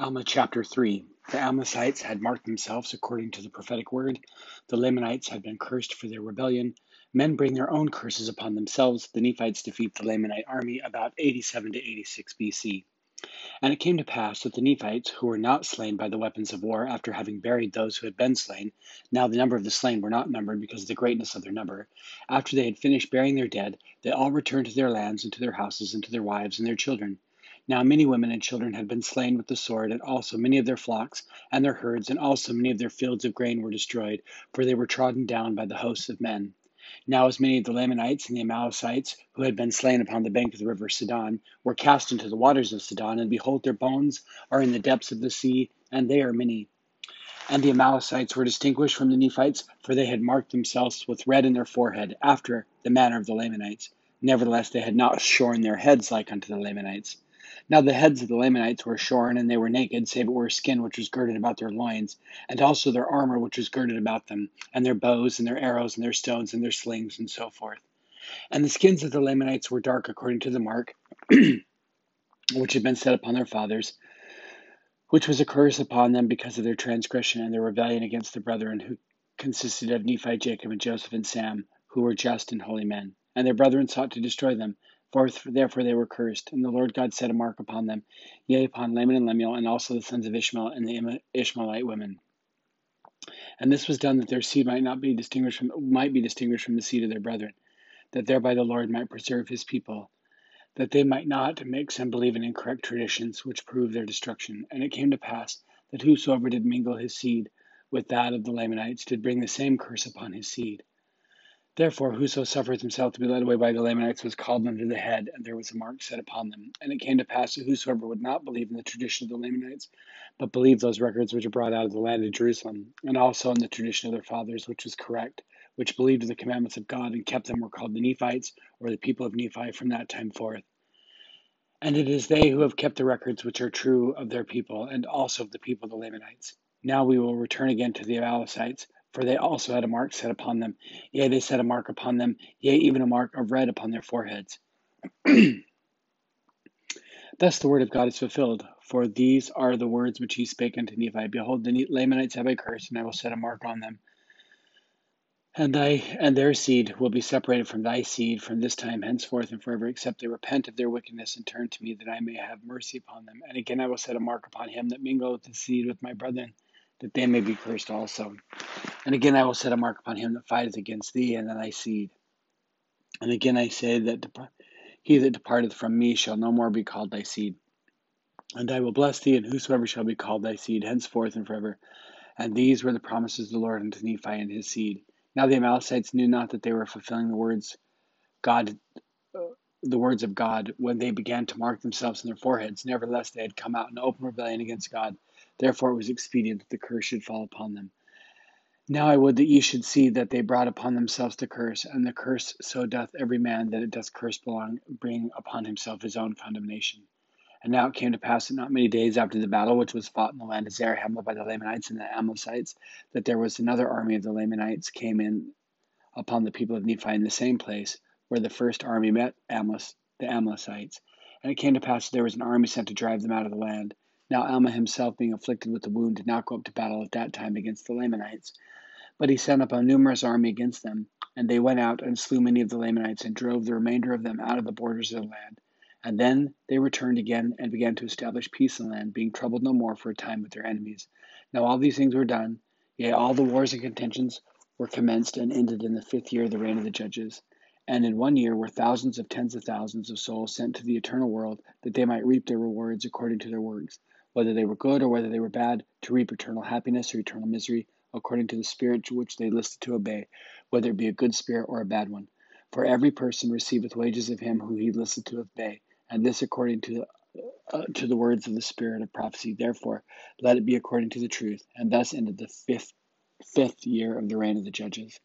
Alma chapter 3 The Amlicites had marked themselves according to the prophetic word. The Lamanites had been cursed for their rebellion. Men bring their own curses upon themselves. The Nephites defeat the Lamanite army about 87 to 86 BC. And it came to pass that the Nephites, who were not slain by the weapons of war, after having buried those who had been slain, now the number of the slain were not numbered because of the greatness of their number, after they had finished burying their dead, they all returned to their lands and to their houses and to their wives and their children. Now many women and children had been slain with the sword, and also many of their flocks and their herds, and also many of their fields of grain were destroyed, for they were trodden down by the hosts of men. Now as many of the Lamanites and the Amlicites, who had been slain upon the bank of the river Sidon, were cast into the waters of Sidon, and behold, their bones are in the depths of the sea, and they are many. And the Amlicites were distinguished from the Nephites, for they had marked themselves with red in their forehead, after the manner of the Lamanites. Nevertheless, they had not shorn their heads like unto the Lamanites. Now the heads of the Lamanites were shorn, and they were naked, save it were skin which was girded about their loins, and also their armor which was girded about them, and their bows, and their arrows, and their stones, and their slings, and so forth. And the skins of the Lamanites were dark according to the mark which had been set upon their fathers, which was a curse upon them because of their transgression and their rebellion against their brethren, who consisted of Nephi, Jacob, and Joseph, and Sam, who were just and holy men. And their brethren sought to destroy them. For therefore they were cursed. And the Lord God set a mark upon them, yea, upon Laman and Lemuel, and also the sons of Ishmael and the Ishmaelite women. And this was done that their seed might not be distinguished from might be distinguished from the seed of their brethren, that thereby the Lord might preserve his people, that they might not mix and believe in incorrect traditions which prove their destruction. And it came to pass that whosoever did mingle his seed with that of the Lamanites did bring the same curse upon his seed. Therefore, whoso suffereth himself to be led away by the Lamanites was called under the head, and there was a mark set upon them. And it came to pass that whosoever would not believe in the tradition of the Lamanites, but believed those records which are brought out of the land of Jerusalem, and also in the tradition of their fathers, which was correct, which believed in the commandments of God and kept them, were called the Nephites, or the people of Nephi from that time forth. And it is they who have kept the records which are true of their people, and also of the people of the Lamanites. Now we will return again to the Amlicites for they also had a mark set upon them. Yea, they set a mark upon them, yea, even a mark of red upon their foreheads. Thus the word of God is fulfilled. For these are the words which he spake unto Nephi Behold, the Lamanites have I cursed, and I will set a mark on them. And thy and their seed will be separated from thy seed from this time henceforth and forever, except they repent of their wickedness and turn to me, that I may have mercy upon them. And again I will set a mark upon him that mingleth the seed with my brethren, that they may be cursed also. And again I will set a mark upon him that fighteth against thee and thy seed. And again I say that he that departeth from me shall no more be called thy seed. And I will bless thee, and whosoever shall be called thy seed henceforth and forever. And these were the promises of the Lord unto Nephi and his seed. Now the Amlicites knew not that they were fulfilling the words God the words of God when they began to mark themselves in their foreheads. Nevertheless, they had come out in open rebellion against God. Therefore, it was expedient that the curse should fall upon them. Now I would that ye should see that they brought upon themselves the curse, and the curse so doth every man that it doth curse belong, bring upon himself his own condemnation. And now it came to pass that not many days after the battle which was fought in the land of Zarahemla by the Lamanites and the Amlicites, that there was another army of the Lamanites came in upon the people of Nephi in the same place where the first army met Amos, the Amlicites. And it came to pass that there was an army sent to drive them out of the land. Now Alma himself, being afflicted with the wound, did not go up to battle at that time against the Lamanites. But he sent up a numerous army against them, and they went out and slew many of the Lamanites, and drove the remainder of them out of the borders of the land. And then they returned again and began to establish peace in the land, being troubled no more for a time with their enemies. Now all these things were done, yea, all the wars and contentions were commenced and ended in the fifth year of the reign of the judges. And in one year were thousands of tens of thousands of souls sent to the eternal world, that they might reap their rewards according to their works, whether they were good or whether they were bad, to reap eternal happiness or eternal misery according to the spirit to which they listed to obey, whether it be a good spirit or a bad one. For every person receiveth wages of him who he listed to obey, and this according to uh, to the words of the spirit of prophecy. Therefore, let it be according to the truth. And thus ended the fifth fifth year of the reign of the judges.